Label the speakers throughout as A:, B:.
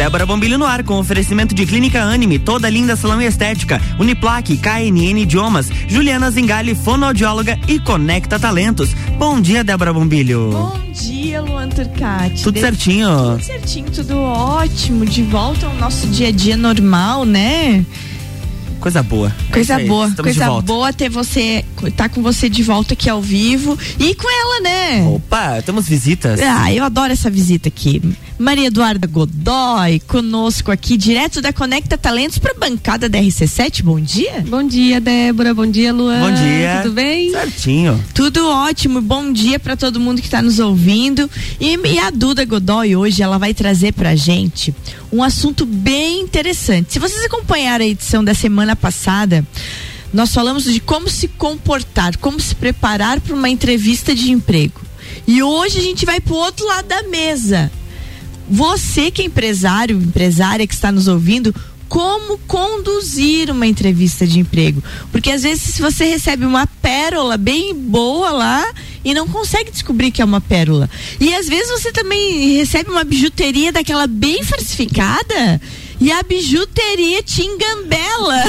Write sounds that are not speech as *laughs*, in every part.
A: Débora Bombilho no ar com oferecimento de Clínica Anime, toda linda salão e estética, Uniplaque, KNN Idiomas, Juliana Zingali, fonoaudióloga e Conecta Talentos. Bom dia, Débora Bombilho.
B: Bom dia, Luan Turcati.
A: Tudo certinho?
B: Tudo certinho, tudo ótimo. De volta ao nosso dia a dia normal, né?
A: Coisa boa.
B: Coisa
A: é
B: boa, coisa boa ter você, tá com você de volta aqui ao vivo e com ela, né?
A: Opa, temos visitas.
B: Ah, eu adoro essa visita aqui. Maria Eduarda Godoy, conosco aqui, direto da Conecta Talentos para bancada da RC7. Bom dia.
C: Bom dia, Débora. Bom dia, Luan.
A: Bom dia.
C: Tudo bem?
A: Certinho.
B: Tudo ótimo. Bom dia para todo mundo que está nos ouvindo. E, e, a Duda Godoy hoje ela vai trazer pra gente um assunto bem interessante. Se vocês acompanharam a edição da semana passada, nós falamos de como se comportar, como se preparar para uma entrevista de emprego. E hoje a gente vai pro outro lado da mesa você que é empresário, empresária que está nos ouvindo, como conduzir uma entrevista de emprego. Porque às vezes se você recebe uma pérola bem boa lá e não consegue descobrir que é uma pérola. E às vezes você também recebe uma bijuteria daquela bem falsificada e a bijuteria te engambela.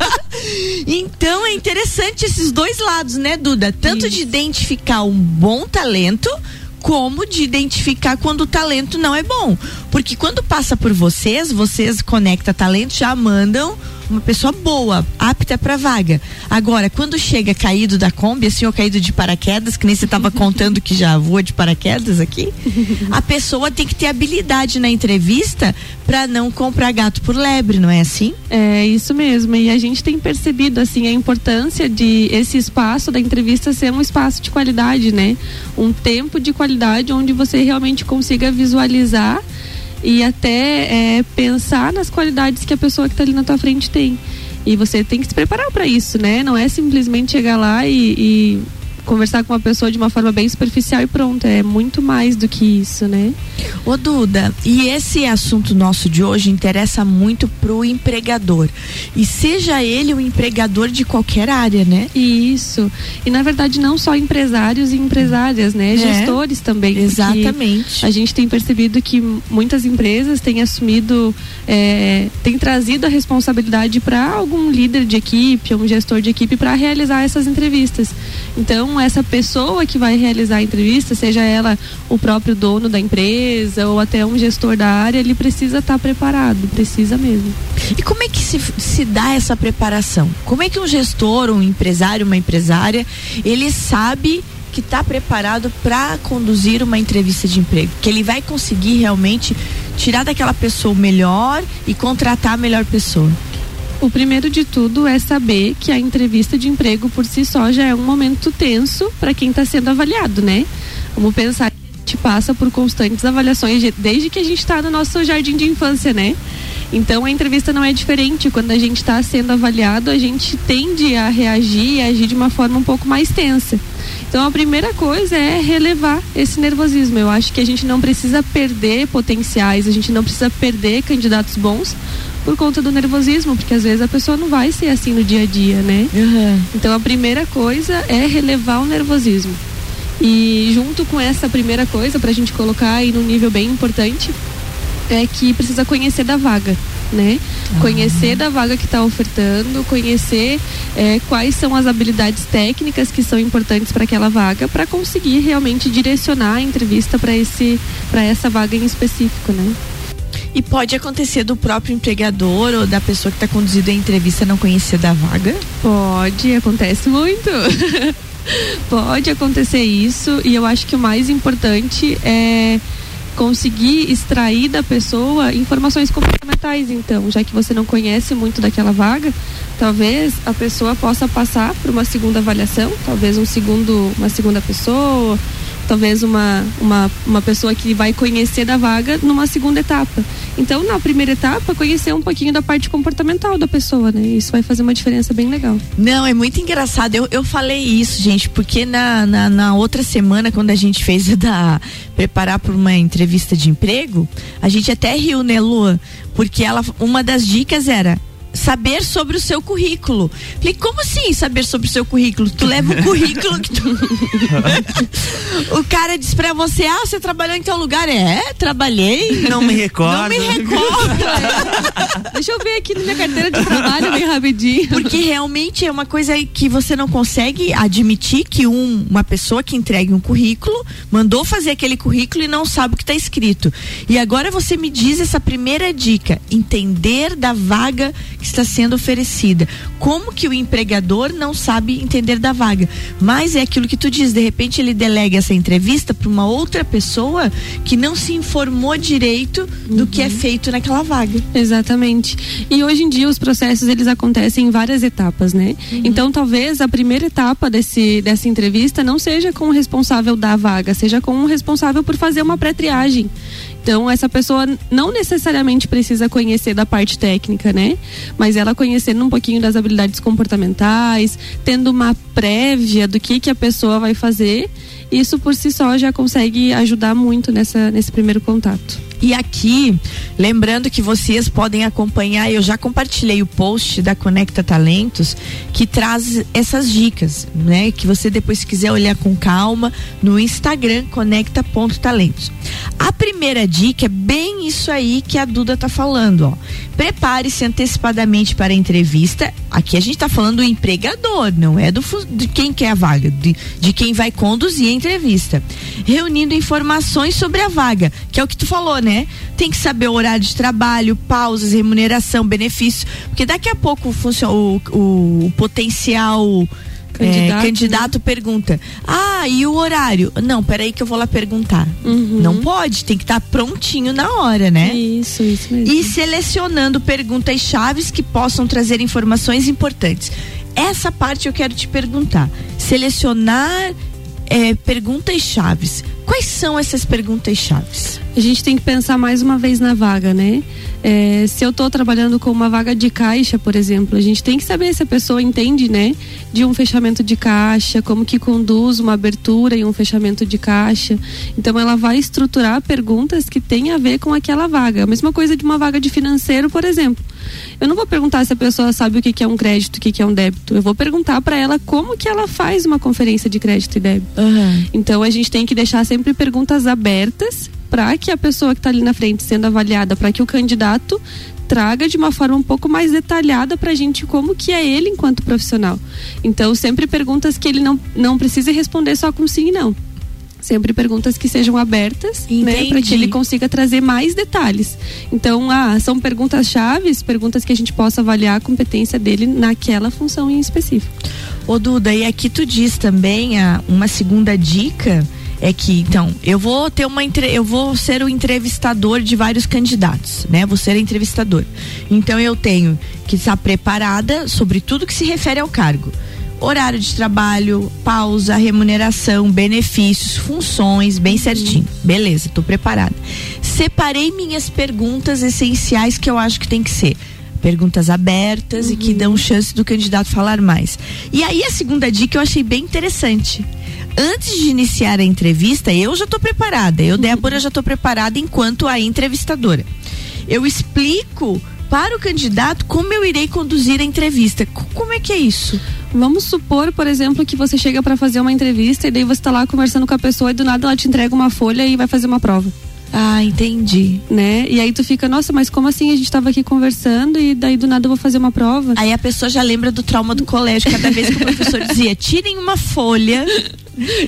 B: *laughs* então é interessante esses dois lados, né, Duda? Tanto Isso. de identificar um bom talento como de identificar quando o talento não é bom. Porque quando passa por vocês, vocês conecta talento, já mandam uma pessoa boa, apta para vaga. Agora, quando chega caído da Kombi, assim, ou caído de paraquedas, que nem você estava contando que já voa de paraquedas aqui, a pessoa tem que ter habilidade na entrevista para não comprar gato por lebre, não é assim?
C: É isso mesmo. E a gente tem percebido assim a importância de esse espaço da entrevista ser um espaço de qualidade, né? Um tempo de qualidade onde você realmente consiga visualizar e até é, pensar nas qualidades que a pessoa que está ali na tua frente tem. E você tem que se preparar para isso, né? Não é simplesmente chegar lá e, e conversar com uma pessoa de uma forma bem superficial e pronto. É muito mais do que isso, né?
B: Ô Duda, e esse assunto nosso de hoje interessa muito pro empregador. E seja ele o empregador de qualquer área, né?
C: Isso. E na verdade não só empresários e empresárias, né? É. Gestores também.
B: Exatamente.
C: A gente tem percebido que muitas empresas têm assumido, é, têm trazido a responsabilidade para algum líder de equipe, um gestor de equipe para realizar essas entrevistas. Então essa pessoa que vai realizar a entrevista, seja ela o próprio dono da empresa ou até um gestor da área, ele precisa estar tá preparado, precisa mesmo.
B: E como é que se, se dá essa preparação? Como é que um gestor, um empresário, uma empresária, ele sabe que está preparado para conduzir uma entrevista de emprego, que ele vai conseguir realmente tirar daquela pessoa melhor e contratar a melhor pessoa.
C: O primeiro de tudo é saber que a entrevista de emprego por si só já é um momento tenso para quem está sendo avaliado, né? Vamos pensar que a gente passa por constantes avaliações desde que a gente está no nosso jardim de infância, né? Então a entrevista não é diferente. Quando a gente está sendo avaliado, a gente tende a reagir e agir de uma forma um pouco mais tensa. Então a primeira coisa é relevar esse nervosismo. Eu acho que a gente não precisa perder potenciais, a gente não precisa perder candidatos bons por conta do nervosismo, porque às vezes a pessoa não vai ser assim no dia a dia, né? Uhum. Então a primeira coisa é relevar o nervosismo. E junto com essa primeira coisa, para a gente colocar aí num nível bem importante, é que precisa conhecer da vaga. Né? Uhum. Conhecer da vaga que está ofertando, conhecer é, quais são as habilidades técnicas que são importantes para aquela vaga, para conseguir realmente direcionar a entrevista para esse para essa vaga em específico, né?
B: E pode acontecer do próprio empregador ou da pessoa que está conduzindo a entrevista não conhecer da vaga?
C: Pode, acontece muito. *laughs* pode acontecer isso e eu acho que o mais importante é conseguir extrair da pessoa informações comportamentais, então, já que você não conhece muito daquela vaga, talvez a pessoa possa passar por uma segunda avaliação, talvez um segundo, uma segunda pessoa, talvez uma, uma, uma pessoa que vai conhecer da vaga numa segunda etapa. Então, na primeira etapa, conhecer um pouquinho da parte comportamental da pessoa, né? Isso vai fazer uma diferença bem legal.
B: Não, é muito engraçado. Eu, eu falei isso, gente, porque na, na, na outra semana, quando a gente fez da preparar para uma entrevista de emprego, a gente até riu, né, Lua? Porque ela, uma das dicas era saber sobre o seu currículo. Falei, como assim saber sobre o seu currículo? Tu leva o *laughs* currículo que tu. *laughs* o cara diz pra você: ah, você trabalhou em tal lugar? É, trabalhei.
A: Não me recordo.
B: Não me recordo. *laughs*
C: Deixa eu ver aqui na minha carteira de trabalho bem rapidinho.
B: Porque realmente é uma coisa que você não consegue admitir que um, uma pessoa que entregue um currículo mandou fazer aquele currículo e não sabe o que está escrito. E agora você me diz essa primeira dica: entender da vaga que está sendo oferecida. Como que o empregador não sabe entender da vaga? Mas é aquilo que tu diz, de repente ele delega essa entrevista para uma outra pessoa que não se informou direito do uhum. que é uhum. feito naquela vaga.
C: Exatamente. E hoje em dia os processos eles acontecem em várias etapas, né? Uhum. Então talvez a primeira etapa desse, dessa entrevista não seja com o responsável da vaga, seja com o responsável por fazer uma pré-triagem. Então, essa pessoa não necessariamente precisa conhecer da parte técnica, né? Mas ela conhecendo um pouquinho das habilidades comportamentais, tendo uma prévia do que, que a pessoa vai fazer, isso por si só já consegue ajudar muito nessa, nesse primeiro contato.
B: E aqui, lembrando que vocês podem acompanhar, eu já compartilhei o post da Conecta Talentos que traz essas dicas, né? Que você depois se quiser olhar com calma no Instagram conecta.talentos. A primeira dica é bem isso aí que a Duda tá falando, ó. Prepare-se antecipadamente para a entrevista. Aqui a gente tá falando do empregador, não é do de quem quer a vaga, de, de quem vai conduzir a entrevista. Reunindo informações sobre a vaga, que é o que tu falou, né? Né? Tem que saber o horário de trabalho, pausas, remuneração, benefício, porque daqui a pouco o, o, o potencial candidato, é, candidato né? pergunta: Ah, e o horário? Não, peraí que eu vou lá perguntar. Uhum. Não pode, tem que estar tá prontinho na hora, né?
C: Isso, isso mesmo.
B: E selecionando perguntas chaves que possam trazer informações importantes. Essa parte eu quero te perguntar. Selecionar é, perguntas chaves. Quais são essas perguntas chaves?
C: A gente tem que pensar mais uma vez na vaga, né? É, se eu estou trabalhando com uma vaga de caixa, por exemplo, a gente tem que saber se a pessoa entende, né, de um fechamento de caixa, como que conduz uma abertura e um fechamento de caixa. Então, ela vai estruturar perguntas que têm a ver com aquela vaga. A mesma coisa de uma vaga de financeiro, por exemplo. Eu não vou perguntar se a pessoa sabe o que é um crédito, o que é um débito. Eu vou perguntar para ela como que ela faz uma conferência de crédito e débito. Uhum. Então, a gente tem que deixar sempre perguntas abertas para que a pessoa que está ali na frente sendo avaliada, para que o candidato traga de uma forma um pouco mais detalhada para a gente como que é ele enquanto profissional. Então, sempre perguntas que ele não, não precisa responder só com sim e não. Sempre perguntas que sejam abertas, né, para que ele consiga trazer mais detalhes. Então, ah, são perguntas chaves, perguntas que a gente possa avaliar a competência dele naquela função em específico.
B: Ô Duda, e aqui tu diz também ah, uma segunda dica é que então eu vou ter uma eu vou ser o entrevistador de vários candidatos, né? Vou ser entrevistador. Então eu tenho que estar preparada sobre tudo que se refere ao cargo. Horário de trabalho, pausa, remuneração, benefícios, funções, bem uhum. certinho. Beleza, estou preparada. Separei minhas perguntas essenciais que eu acho que tem que ser perguntas abertas uhum. e que dão chance do candidato falar mais. E aí a segunda dica eu achei bem interessante antes de iniciar a entrevista, eu já estou preparada. Eu, Débora, já estou preparada enquanto a entrevistadora. Eu explico para o candidato como eu irei conduzir a entrevista. Como é que é isso?
C: Vamos supor, por exemplo, que você chega para fazer uma entrevista e daí você está lá conversando com a pessoa e do nada ela te entrega uma folha e vai fazer uma prova.
B: Ah, entendi.
C: Né? E aí tu fica, nossa, mas como assim a gente tava aqui conversando e daí do nada eu vou fazer uma prova?
B: Aí a pessoa já lembra do trauma do colégio, cada vez que o professor dizia, tirem uma folha.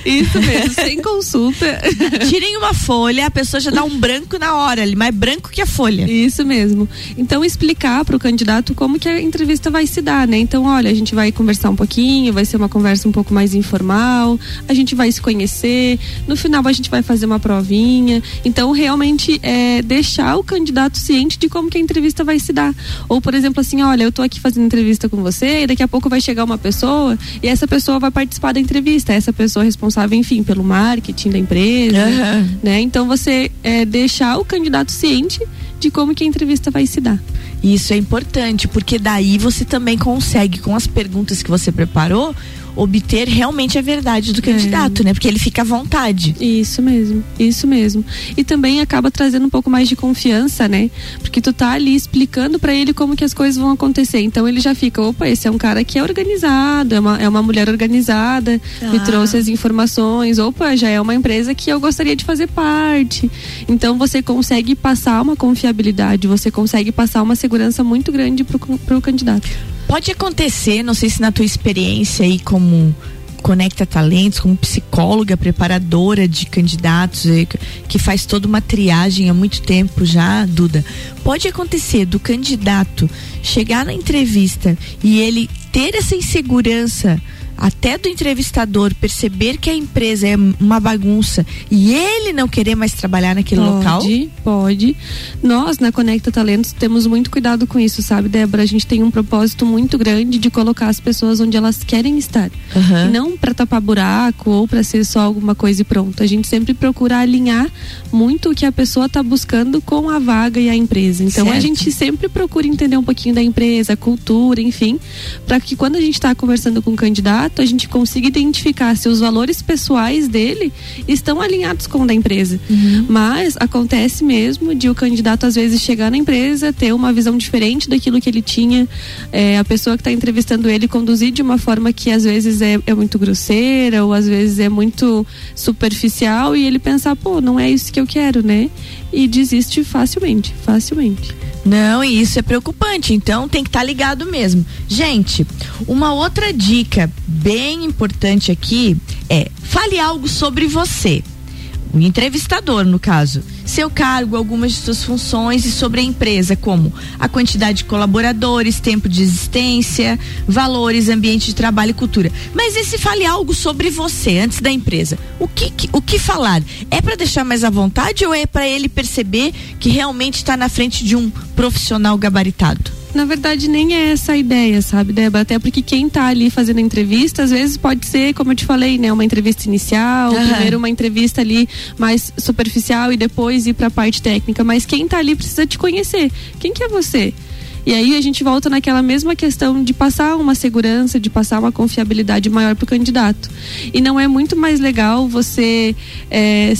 C: Isso mesmo, sem consulta.
B: Tirem uma folha, a pessoa já dá um branco na hora, ali, mais branco que a folha.
C: Isso mesmo. Então explicar para o candidato como que a entrevista vai se dar, né? Então, olha, a gente vai conversar um pouquinho, vai ser uma conversa um pouco mais informal, a gente vai se conhecer, no final a gente vai fazer uma provinha. Então, realmente é, deixar o candidato ciente de como que a entrevista vai se dar. Ou, por exemplo, assim, olha, eu estou aqui fazendo entrevista com você e daqui a pouco vai chegar uma pessoa e essa pessoa vai participar da entrevista. Essa pessoa responsável, enfim, pelo marketing da empresa, uhum. né? Então, você é, deixar o candidato ciente de como que a entrevista vai se dar.
B: Isso é importante, porque daí você também consegue, com as perguntas que você preparou, obter realmente a verdade do candidato, é. né? Porque ele fica à vontade.
C: Isso mesmo, isso mesmo. E também acaba trazendo um pouco mais de confiança, né? Porque tu tá ali explicando para ele como que as coisas vão acontecer. Então ele já fica, opa, esse é um cara que é organizado, é uma, é uma mulher organizada, ah. me trouxe as informações, opa, já é uma empresa que eu gostaria de fazer parte. Então você consegue passar uma confiabilidade, você consegue passar uma segurança muito grande pro, pro candidato.
B: Pode acontecer, não sei se na tua experiência aí como Conecta Talentos, como psicóloga, preparadora de candidatos, que faz toda uma triagem há muito tempo já, Duda. Pode acontecer do candidato chegar na entrevista e ele ter essa insegurança até do entrevistador perceber que a empresa é uma bagunça e ele não querer mais trabalhar naquele
C: pode,
B: local?
C: Pode, pode. Nós, na Conecta Talentos, temos muito cuidado com isso, sabe, Débora? A gente tem um propósito muito grande de colocar as pessoas onde elas querem estar. Uhum. Não para tapar buraco ou para ser só alguma coisa e pronto. A gente sempre procura alinhar muito o que a pessoa está buscando com a vaga e a empresa. Então certo. a gente sempre procura entender um pouquinho da empresa, a cultura, enfim, para que quando a gente está conversando com o candidato, fato a gente consiga identificar se os valores pessoais dele estão alinhados com o da empresa. Uhum. Mas acontece mesmo de o candidato às vezes chegar na empresa, ter uma visão diferente daquilo que ele tinha, é, a pessoa que está entrevistando ele conduzir de uma forma que às vezes é, é muito grosseira ou às vezes é muito superficial e ele pensar, pô, não é isso que eu quero, né? E desiste facilmente, facilmente.
B: Não, e isso é preocupante, então tem que estar tá ligado mesmo. Gente, uma outra dica bem importante aqui é fale algo sobre você o entrevistador, no caso, seu cargo, algumas de suas funções e sobre a empresa, como a quantidade de colaboradores, tempo de existência, valores, ambiente de trabalho e cultura. Mas e se fale algo sobre você antes da empresa? O que, o que falar? É para deixar mais à vontade ou é para ele perceber que realmente está na frente de um profissional gabaritado?
C: Na verdade, nem é essa a ideia, sabe, Débora? Até porque quem está ali fazendo a entrevista, às vezes pode ser, como eu te falei, né, uma entrevista inicial, uhum. primeiro uma entrevista ali mais superficial e depois ir para a parte técnica. Mas quem está ali precisa te conhecer. Quem que é você? E aí a gente volta naquela mesma questão de passar uma segurança, de passar uma confiabilidade maior para o candidato. E não é muito mais legal você é,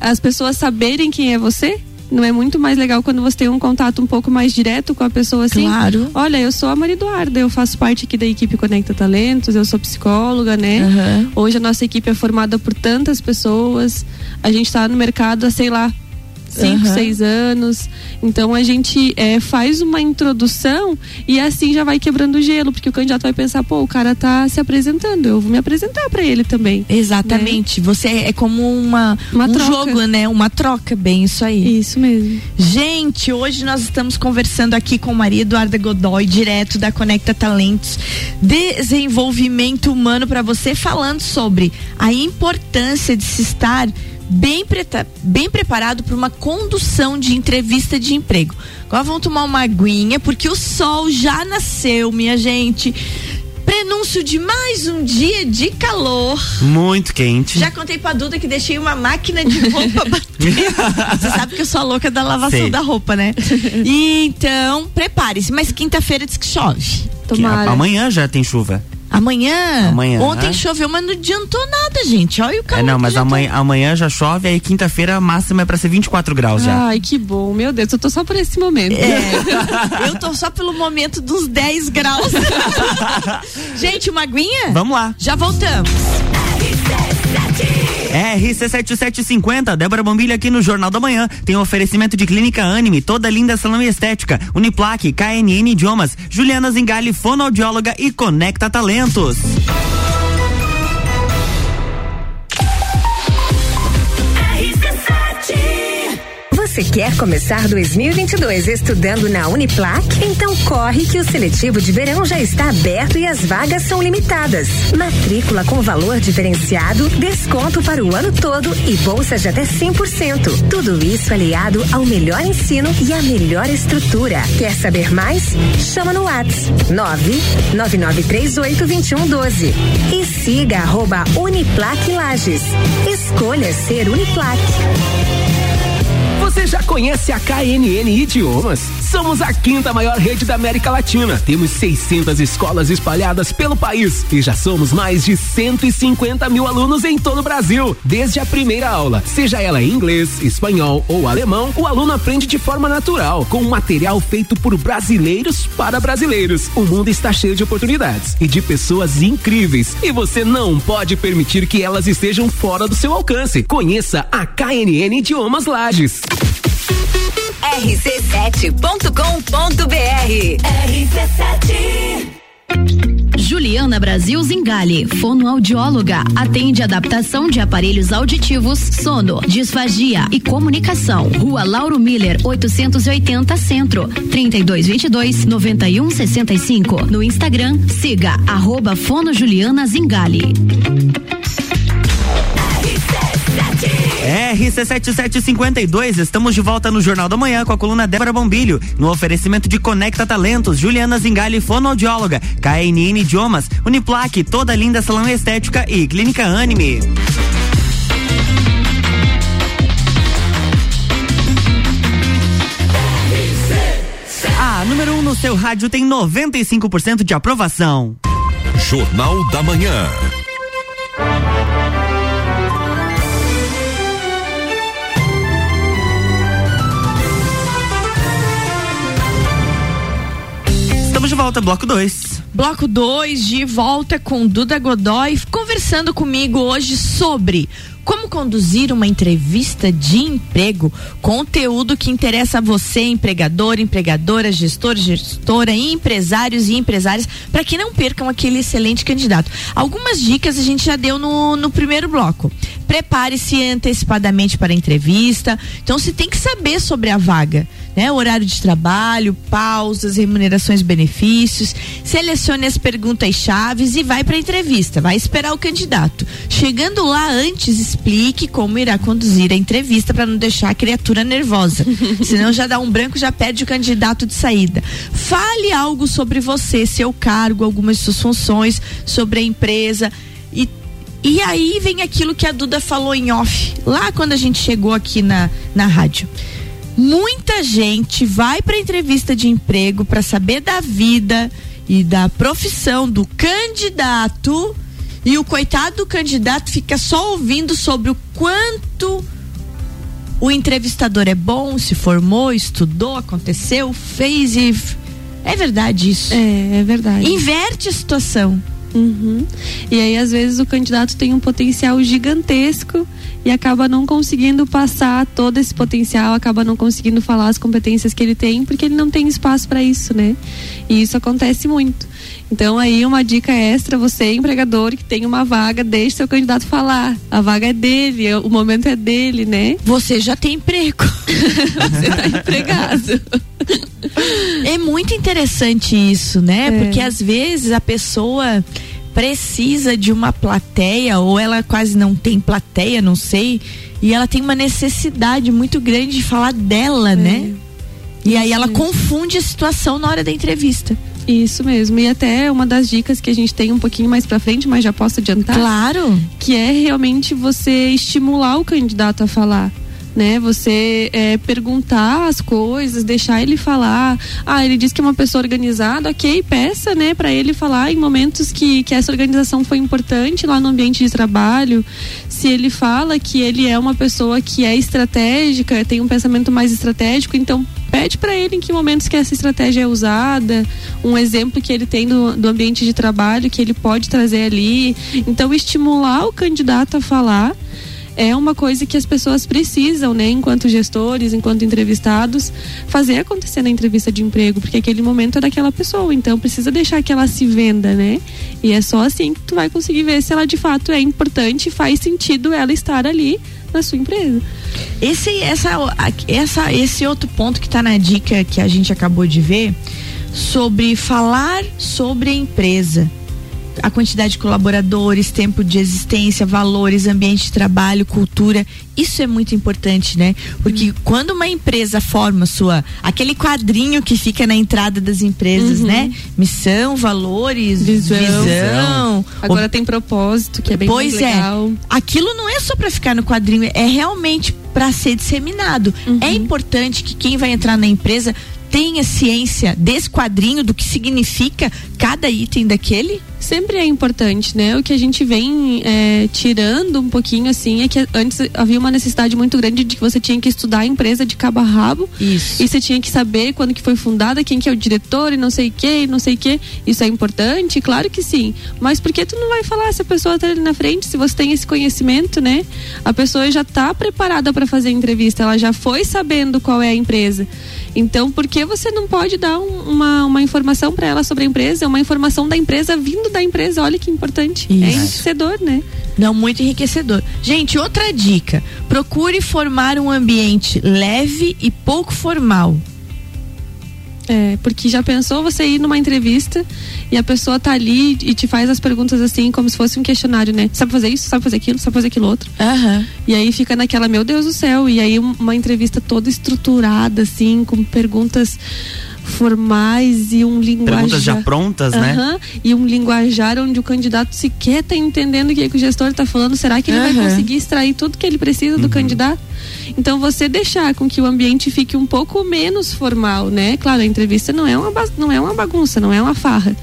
C: as pessoas saberem quem é você não é muito mais legal quando você tem um contato um pouco mais direto com a pessoa assim?
B: Claro.
C: Olha, eu sou a Maria Eduarda, eu faço parte aqui da equipe Conecta Talentos, eu sou psicóloga, né? Uhum. Hoje a nossa equipe é formada por tantas pessoas. A gente está no mercado há, sei lá, cinco, uhum. seis anos. Então a gente é, faz uma introdução e assim já vai quebrando o gelo, porque o candidato vai pensar, pô, o cara tá se apresentando, eu vou me apresentar para ele também.
B: Exatamente. Né? Você é como uma, uma um troca. jogo, né? Uma troca, bem isso aí.
C: Isso mesmo.
B: Gente, hoje nós estamos conversando aqui com Maria Eduarda Godoy, direto da Conecta Talentos, desenvolvimento humano para você, falando sobre a importância de se estar bem, preta, bem preparado para uma condução de entrevista de emprego. Agora vamos tomar uma aguinha, porque o sol já nasceu, minha gente. Prenúncio de mais um dia de calor.
A: Muito quente.
B: Já contei pra Duda que deixei uma máquina de roupa *laughs* bater. Você sabe que eu sou a louca da lavação Sei. da roupa, né? *laughs* Então, prepare-se. Mas quinta-feira diz que chove.
A: Tomara. Amanhã já tem chuva.
B: Amanhã?
A: Amanhã.
B: Ontem choveu, mas não adiantou nada, gente. Olha o calor.
A: É, não, mas amanhã, amanhã já chove, aí quinta-feira a máxima é pra ser 24 graus já.
C: Ai, que bom. Meu Deus, eu tô só por esse momento.
B: É, eu tô só pelo momento dos 10 graus. *laughs* gente, uma aguinha?
A: Vamos lá.
B: Já voltamos.
A: RC7750, Débora Bombilha aqui no Jornal da Manhã. Tem um oferecimento de Clínica Anime, toda linda salão e estética. Uniplaque, KNN Idiomas, Juliana Zingali, fonoaudióloga e Conecta Talentos.
D: Você quer começar 2022 estudando na Uniplac? Então corre que o seletivo de verão já está aberto e as vagas são limitadas. Matrícula com valor diferenciado, desconto para o ano todo e bolsa de até 100%. Tudo isso aliado ao melhor ensino e à melhor estrutura. Quer saber mais? Chama no WhatsApp 999382112 e siga arroba Uniplac Lages. Escolha ser Uniplac.
E: Você já conhece a KNN Idiomas? Somos a quinta maior rede da América Latina. Temos 600 escolas espalhadas pelo país e já somos mais de 150 mil alunos em todo o Brasil. Desde a primeira aula, seja ela em inglês, espanhol ou alemão, o aluno aprende de forma natural, com um material feito por brasileiros para brasileiros. O mundo está cheio de oportunidades e de pessoas incríveis e você não pode permitir que elas estejam fora do seu alcance. Conheça a KNN Idiomas Lages
F: rc7.com.br RC7 Juliana Brasil Zingale, fonoaudióloga, atende adaptação de aparelhos auditivos, sono, disfagia e comunicação. Rua Lauro Miller, 880 Centro, 3222 9165. No Instagram, siga arroba Fono Juliana Zingale.
A: RC7752, estamos de volta no Jornal da Manhã com a coluna Débora Bombilho, no oferecimento de Conecta Talentos, Juliana Zingali, fonoaudióloga, KNN Idiomas, Uniplaque, toda linda salão estética e Clínica Anime. A número 1 um no seu rádio tem 95% de aprovação.
G: Jornal da Manhã.
A: Volta, bloco 2.
B: Bloco 2 de volta com Duda Godoy conversando comigo hoje sobre como conduzir uma entrevista de emprego, conteúdo que interessa a você, empregador, empregadora, gestor, gestora, empresários e empresárias, para que não percam aquele excelente candidato. Algumas dicas a gente já deu no, no primeiro bloco. Prepare-se antecipadamente para a entrevista. Então, se tem que saber sobre a vaga né? Horário de trabalho, pausas, remunerações, benefícios. Selecione as perguntas chaves e vai para a entrevista. Vai esperar o candidato. Chegando lá antes, explique como irá conduzir a entrevista para não deixar a criatura nervosa. *laughs* Senão já dá um branco, já perde o candidato de saída. Fale algo sobre você, seu cargo, algumas de suas funções, sobre a empresa e e aí vem aquilo que a Duda falou em off, lá quando a gente chegou aqui na, na rádio muita gente vai para entrevista de emprego para saber da vida e da profissão do candidato e o coitado do candidato fica só ouvindo sobre o quanto o entrevistador é bom, se formou, estudou, aconteceu, fez e é verdade isso.
C: É, é verdade.
B: Inverte a situação.
C: Uhum. E aí, às vezes, o candidato tem um potencial gigantesco e acaba não conseguindo passar todo esse potencial, acaba não conseguindo falar as competências que ele tem, porque ele não tem espaço para isso, né? E isso acontece muito. Então, aí, uma dica extra: você, empregador, que tem uma vaga, deixe seu candidato falar. A vaga é dele, o momento é dele, né?
B: Você já tem emprego. *laughs*
C: você tá empregado.
B: É muito interessante isso, né? É. Porque às vezes a pessoa precisa de uma plateia ou ela quase não tem plateia, não sei, e ela tem uma necessidade muito grande de falar dela, é. né? E aí ela confunde a situação na hora da entrevista.
C: Isso mesmo. E até uma das dicas que a gente tem um pouquinho mais para frente, mas já posso adiantar.
B: Claro.
C: Que é realmente você estimular o candidato a falar né? Você é, perguntar as coisas, deixar ele falar. Ah, ele diz que é uma pessoa organizada, ok, peça, né, para ele falar em momentos que, que essa organização foi importante lá no ambiente de trabalho. Se ele fala que ele é uma pessoa que é estratégica, tem um pensamento mais estratégico, então pede para ele em que momentos que essa estratégia é usada, um exemplo que ele tem do, do ambiente de trabalho que ele pode trazer ali. Então, estimular o candidato a falar é uma coisa que as pessoas precisam, né, enquanto gestores, enquanto entrevistados, fazer acontecer na entrevista de emprego, porque aquele momento é daquela pessoa, então precisa deixar que ela se venda, né? E é só assim que tu vai conseguir ver se ela de fato é importante e faz sentido ela estar ali na sua empresa.
B: Esse, essa, essa, esse outro ponto que está na dica que a gente acabou de ver sobre falar sobre a empresa a quantidade de colaboradores, tempo de existência, valores, ambiente de trabalho, cultura. Isso é muito importante, né? Porque uhum. quando uma empresa forma sua aquele quadrinho que fica na entrada das empresas, uhum. né? Missão, valores, visão. visão
C: Agora o... tem propósito, que é bem
B: pois
C: é. legal.
B: É. Aquilo não é só para ficar no quadrinho, é realmente para ser disseminado.
C: Uhum.
B: É importante que quem vai entrar na empresa tenha ciência desse quadrinho do que significa cada item daquele?
C: Sempre é importante, né? O que a gente vem é, tirando um pouquinho assim é que antes havia uma necessidade muito grande de que você tinha que estudar a empresa de cabo a rabo
B: Isso.
C: e você tinha que saber quando que foi fundada, quem que é o diretor e não sei o que, e não sei o que. Isso é importante? Claro que sim. Mas por que tu não vai falar se a pessoa tá ali na frente, se você tem esse conhecimento, né? A pessoa já tá preparada para fazer a entrevista, ela já foi sabendo qual é a empresa. Então, por que você não pode dar um- uma, uma informação para ela sobre a empresa, uma informação da empresa vindo da empresa? Olha que importante. É
B: Isso.
C: enriquecedor, né?
B: Não, muito enriquecedor. Gente, outra dica: procure formar um ambiente leve e pouco formal.
C: É, porque já pensou você ir numa entrevista e a pessoa tá ali e te faz as perguntas assim, como se fosse um questionário, né? Sabe fazer isso? Sabe fazer aquilo? Sabe fazer aquilo outro?
B: Aham.
C: E aí fica naquela, meu Deus do céu. E aí um- uma entrevista toda estruturada, assim, com perguntas formais e um linguajar.
A: Perguntas já prontas, né?
C: E um linguajar onde o candidato sequer tá entendendo o que, é que o gestor tá falando. Será que ele vai conseguir extrair tudo que ele precisa
A: Uhum.
C: do candidato? Então você deixar com que o ambiente fique um pouco menos formal, né? Claro, a entrevista não é uma, não é uma bagunça, não é uma farra.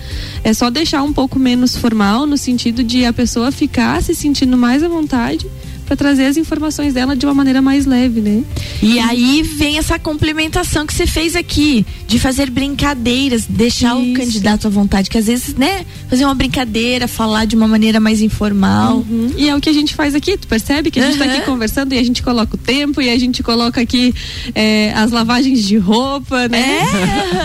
C: É só deixar um pouco menos formal no sentido de a pessoa ficar se sentindo mais à vontade para trazer as informações dela de uma maneira mais leve, né?
B: E aí vem essa complementação que você fez aqui, de fazer brincadeiras, deixar o
C: Isso.
B: candidato à vontade, que às vezes, né, fazer uma brincadeira, falar de uma maneira mais informal.
C: Uhum. E é o que a gente faz aqui, tu percebe que a gente tá
B: Aham.
C: aqui conversando e a gente coloca o tempo e a gente coloca aqui é, as lavagens de roupa, né?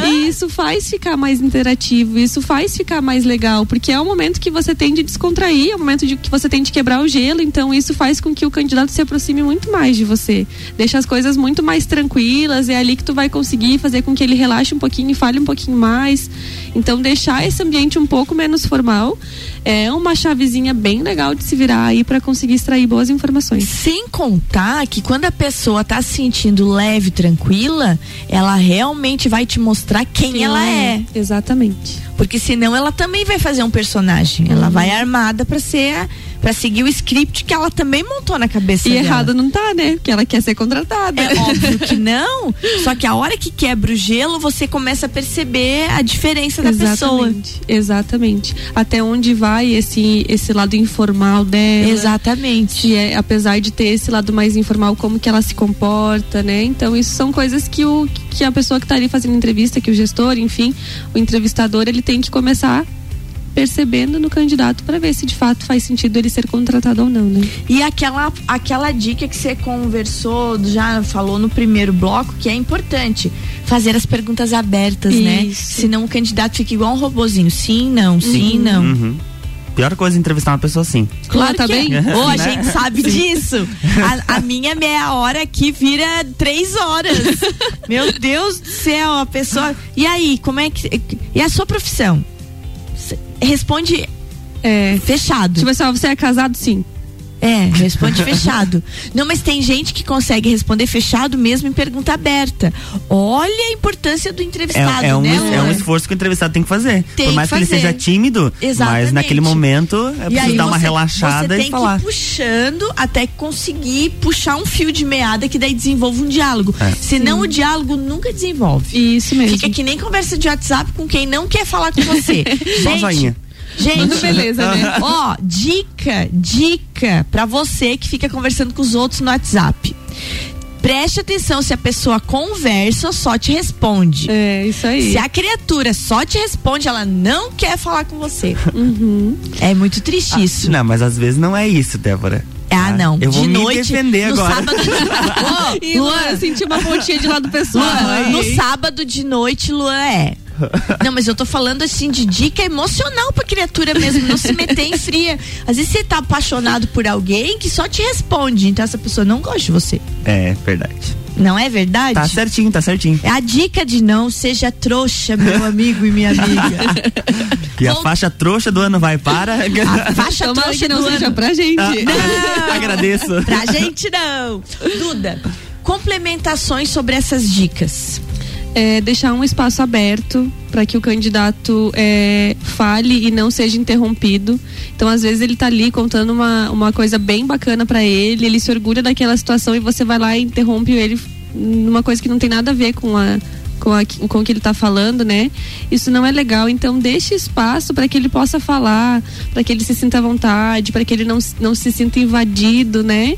B: É,
C: E isso faz ficar mais interativo, isso faz ficar mais legal, porque é o momento que você tem de descontrair, é o momento de que você tem de quebrar o gelo, então isso faz com que o candidato se aproxime muito mais de você. Deixa as coisas muito mais tranquilas, é ali que tu vai conseguir fazer com que ele relaxe um pouquinho e fale um pouquinho mais. Então deixar esse ambiente um pouco menos formal é uma chavezinha bem legal de se virar aí para conseguir extrair boas informações.
B: Sem contar que quando a pessoa tá se sentindo leve, tranquila, ela realmente vai te mostrar quem, ela é.
C: Exatamente.
B: Porque senão ela também vai fazer um personagem. Ela vai armada pra ser para seguir o script que ela também montou na cabeça
C: E
B: dela.
C: errado não tá, né? Porque ela quer ser contratada.
B: É óbvio que não. Só que a hora que quebra o gelo, você começa a perceber a diferença da pessoa.
C: Exatamente, exatamente. Até onde vai esse, esse lado informal dela.
B: Exatamente.
C: Que é, apesar de ter esse lado mais informal, como que ela se comporta, né? Então, isso são coisas que, o, que a pessoa que tá ali fazendo entrevista, que o gestor, enfim, o entrevistador, ele tem que começar percebendo no candidato para ver se de fato faz sentido ele ser contratado ou não, né?
B: E aquela, aquela dica que você conversou, já falou no primeiro bloco, que é importante. Fazer as perguntas abertas, né?
C: Isso.
B: Senão o candidato fica igual um robozinho. Sim, não, sim, não.
A: Uhum. Pior coisa é entrevistar uma pessoa assim.
B: Claro
C: tá
B: que
C: bem?
B: é. A *laughs*
A: Né?
B: gente sabe disso. A, a minha meia hora aqui vira três horas. *laughs* Meu Deus do céu, a pessoa. E aí, como é que. E a sua profissão? Responde
C: É.
B: fechado.
C: Tipo assim, ó, você é casado? Sim.
B: É, responde fechado. *laughs* Não, mas tem gente que consegue responder fechado mesmo em pergunta aberta. Olha a importância do entrevistado,
A: É, é um,
B: né?
A: é um esforço que o entrevistado tem que fazer.
B: Tem
A: Por mais
B: que
A: que, ele seja tímido,
B: Exatamente.
A: mas naquele momento é preciso
B: aí
A: dar uma
B: você-
A: relaxada
B: você
A: e
B: tem
A: falar.
B: que ir puxando até conseguir puxar um fio de meada que daí desenvolve um diálogo.
A: É.
B: Senão o diálogo nunca desenvolve.
C: Isso mesmo.
B: Fica que nem conversa de WhatsApp com quem não quer falar com você. *laughs*
A: Só
B: gente,
A: joinha.
B: Gente,
C: beleza, né? *laughs*
B: Ó, dica, dica pra você que fica conversando com os outros no WhatsApp. Preste atenção se a pessoa conversa ou só te responde.
C: É, isso aí.
B: Se a criatura só te responde, ela não quer falar com você.
C: Uhum.
B: É muito triste isso.
A: Não, mas às vezes não é isso, Débora.
B: Ah,
A: Tá?
B: não.
A: Eu vou
B: de
A: me
B: noite,
A: defender
B: no
A: agora.
B: sábado. *laughs* Ô,
C: E Luan,
B: Luan,
C: eu senti uma pontinha de lado pessoal.
B: Luan, no sábado de noite, Luan é. *laughs* Não, mas eu tô falando assim de dica emocional pra criatura mesmo, não se meter em fria. Às vezes você tá apaixonado por alguém que só te responde, então essa pessoa não gosta de você.
A: É, verdade.
B: Não é verdade?
A: Tá certinho, tá certinho.
B: É a dica de não seja trouxa, meu amigo e minha amiga. *laughs*
A: E a
B: Bom-
A: faixa trouxa do ano vai para.
B: A faixa
C: Tomara
B: trouxa
C: que não
B: do
C: seja
B: ano.
C: pra gente.
B: Não! *laughs*
A: Agradeço.
B: Pra gente não. Duda, complementações sobre essas dicas.
C: É, deixar um espaço aberto para que o candidato é, fale e não seja interrompido. Então, às vezes, ele está ali contando uma, uma coisa bem bacana para ele, ele se orgulha daquela situação e você vai lá e interrompe ele numa coisa que não tem nada a ver com a, com, a, com o que ele está falando, né? Isso não é legal. Então, deixe espaço para que ele possa falar, para que ele se sinta à vontade, para que ele não, não se sinta invadido, né?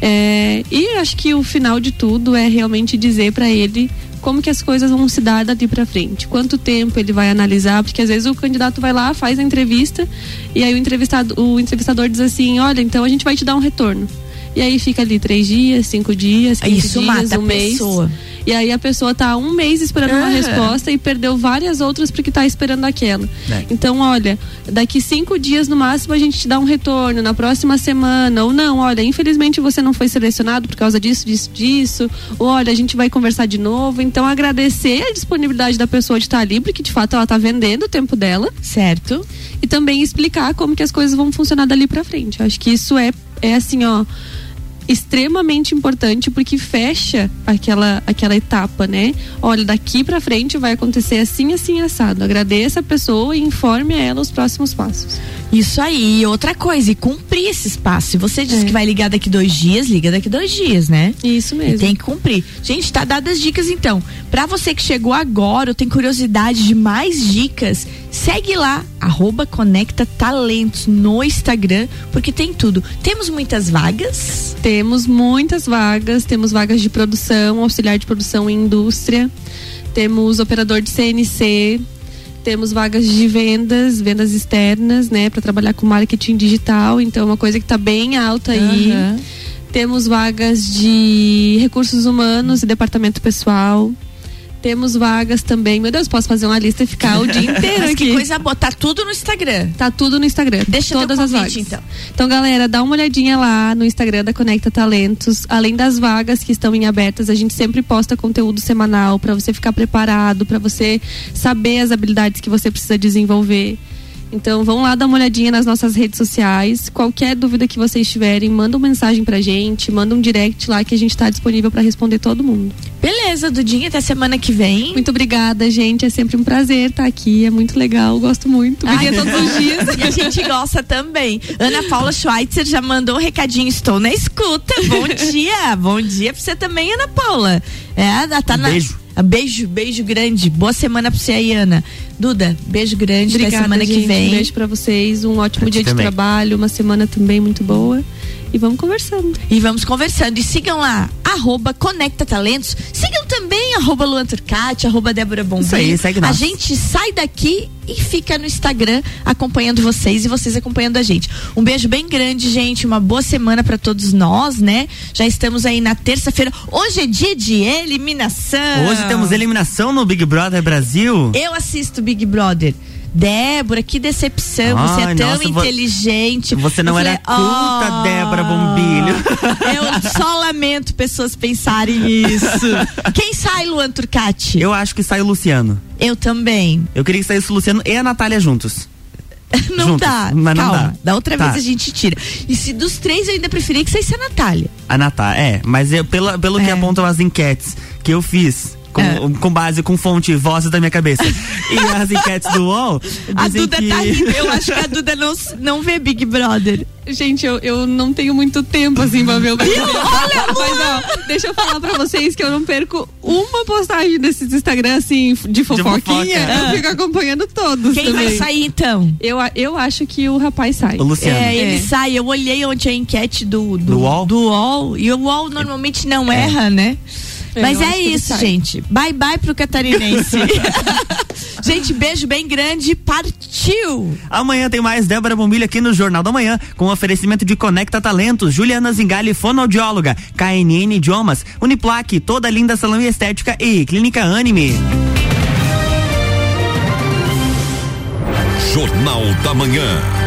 C: É, e acho que o final de tudo é realmente dizer para ele como que as coisas vão se dar daqui para frente, quanto tempo ele vai analisar, porque às vezes o candidato vai lá, faz a entrevista e aí o entrevistado, o entrevistador diz assim, olha, então a gente vai te dar um retorno. E aí fica ali três dias, cinco dias, quinze
B: Isso
C: dias,
B: mata
C: um
B: a
C: mês.
B: pessoa.
C: E aí a pessoa tá um mês esperando uma resposta e perdeu várias outras porque tá esperando aquela.
A: É.
C: Então, olha, daqui cinco dias no máximo a gente te dá um retorno, na próxima semana, ou não, olha, infelizmente você não foi selecionado por causa disso, disso, disso, ou olha, a gente vai conversar de novo. Então, agradecer a disponibilidade da pessoa de estar ali, porque de fato ela tá vendendo o tempo dela,
B: Certo?
C: e também explicar como que as coisas vão funcionar dali pra frente. Eu acho que isso é, é assim, ó extremamente importante porque fecha aquela aquela etapa, né? Olha, daqui pra frente vai acontecer assim, assim, assado. Agradeça a pessoa e informe a ela os próximos passos.
B: Isso aí. E outra coisa, e cumprir esse espaço. Se você disse
C: É.
B: que vai ligar daqui dois dias, liga daqui dois dias, né?
C: Isso
B: E
C: mesmo.
B: tem que cumprir. Gente, tá dadas as dicas então. Pra você que chegou agora ou tem curiosidade de mais dicas, segue lá, arroba Conecta Talentos no Instagram, porque tem tudo. Temos muitas vagas.
C: Temos muitas vagas, temos vagas de produção, auxiliar de produção em indústria, temos operador de CNC, temos vagas de vendas, vendas externas, né, para trabalhar com marketing digital, então é uma coisa que tá bem alta aí.
B: Aham.
C: Temos vagas de recursos humanos e departamento pessoal. Temos vagas também. Meu Deus, posso fazer uma lista e ficar o dia *laughs* inteiro
B: Mas que
C: aqui.
B: coisa boa. Tá tudo no Instagram.
C: Tá tudo no Instagram.
B: Deixa
C: todas
B: teu
C: as vagas.
B: convite, então.
C: Então, galera, dá uma olhadinha lá no Instagram da Conecta Talentos. Além das vagas que estão em abertas, a gente sempre posta conteúdo semanal para você ficar preparado, para você saber as habilidades que você precisa desenvolver. Então, vão lá dar uma olhadinha nas nossas redes sociais. Qualquer dúvida que vocês tiverem, manda uma mensagem pra gente, manda um direct lá que a gente tá disponível para responder todo mundo.
B: Beleza, Dudinha, até semana que vem.
C: Muito obrigada, gente. É sempre um prazer estar aqui. É muito legal. Gosto muito.
B: Ai, *laughs*
C: todos os dias.
B: E a gente gosta também. Ana Paula Schweitzer já mandou um recadinho. Estou na escuta. Bom *laughs* dia. Bom dia pra você também, Ana Paula. É, tá na.
A: Beijo.
B: Beijo, beijo grande. Boa semana pra você aí, Ana. Duda, beijo grande. Até
C: Obrigada,
B: semana que
C: gente.
B: vem.
C: Um beijo pra vocês. Um ótimo
A: Pra
C: dia de
A: também.
C: trabalho. Uma semana também muito boa. E vamos conversando.
B: E vamos conversando. E sigam lá, arroba Conecta Talentos. Sigam também, arroba Luan Turcati, arroba Débora Bombilho.
A: Isso aí, segue
B: A
A: nós.
B: gente sai daqui e fica no Instagram acompanhando vocês e vocês acompanhando a gente. Um beijo bem grande, gente. Uma boa semana pra todos nós, né? Já estamos aí na terça-feira. Hoje é dia de eliminação.
A: Hoje temos eliminação no Big Brother Brasil.
B: Eu assisto Big Brother. Débora, que decepção. você é
A: Ai,
B: tão
A: nossa,
B: inteligente.
A: Você não
B: Eu
A: era
B: falei,
A: culta,
B: "Oh,
A: Débora Bombilho." *laughs*
B: Eu só lamento pessoas pensarem isso. *laughs* Quem sai, Luan Turcati?
A: Eu acho que sai o Luciano.
B: Eu também.
A: Eu queria que saísse o Luciano e a Natália juntos. *laughs*
B: Não
A: Juntos,
B: dá.
A: mas não
B: Calma.
A: dá.
B: Da outra
A: Tá.
B: vez a gente tira. E se dos três eu ainda preferia que saísse a Natália.
A: A Natália, é. Mas eu, pela, pelo que
B: É.
A: apontam as enquetes que eu fiz. Com,
B: É.
A: com base, com fonte, vozes da minha cabeça. e as enquetes do UOL.
B: A Duda
A: que...
B: tá rindo. Eu acho que a *laughs* Duda não, não vê Big Brother.
C: Gente, eu, eu não tenho muito tempo assim pra ver o BBB. Mas ó, deixa eu falar pra vocês que eu não perco uma postagem desses Instagram assim de fofoquinha.
A: fofoca.
C: eu fico acompanhando todos.
B: Quem
C: também.
B: vai sair então?
C: Eu, eu acho que o rapaz sai.
A: O Luciano.
B: É, ele
C: É.
B: sai. Eu olhei ontem a enquete do, do,
A: Do UOL?
B: do UOL, e o UOL normalmente não erra, né? Mas é isso, gente. Bye bye pro catarinense. *laughs* gente, beijo bem grande. Partiu!
A: Amanhã tem mais Débora Bombilho aqui no Jornal da Manhã, com oferecimento de Conecta Talentos, Juliana Zingali, fonoaudióloga, KNN Idiomas, Uniplaque, toda linda salão e estética e Clínica Anime.
G: Jornal da Manhã.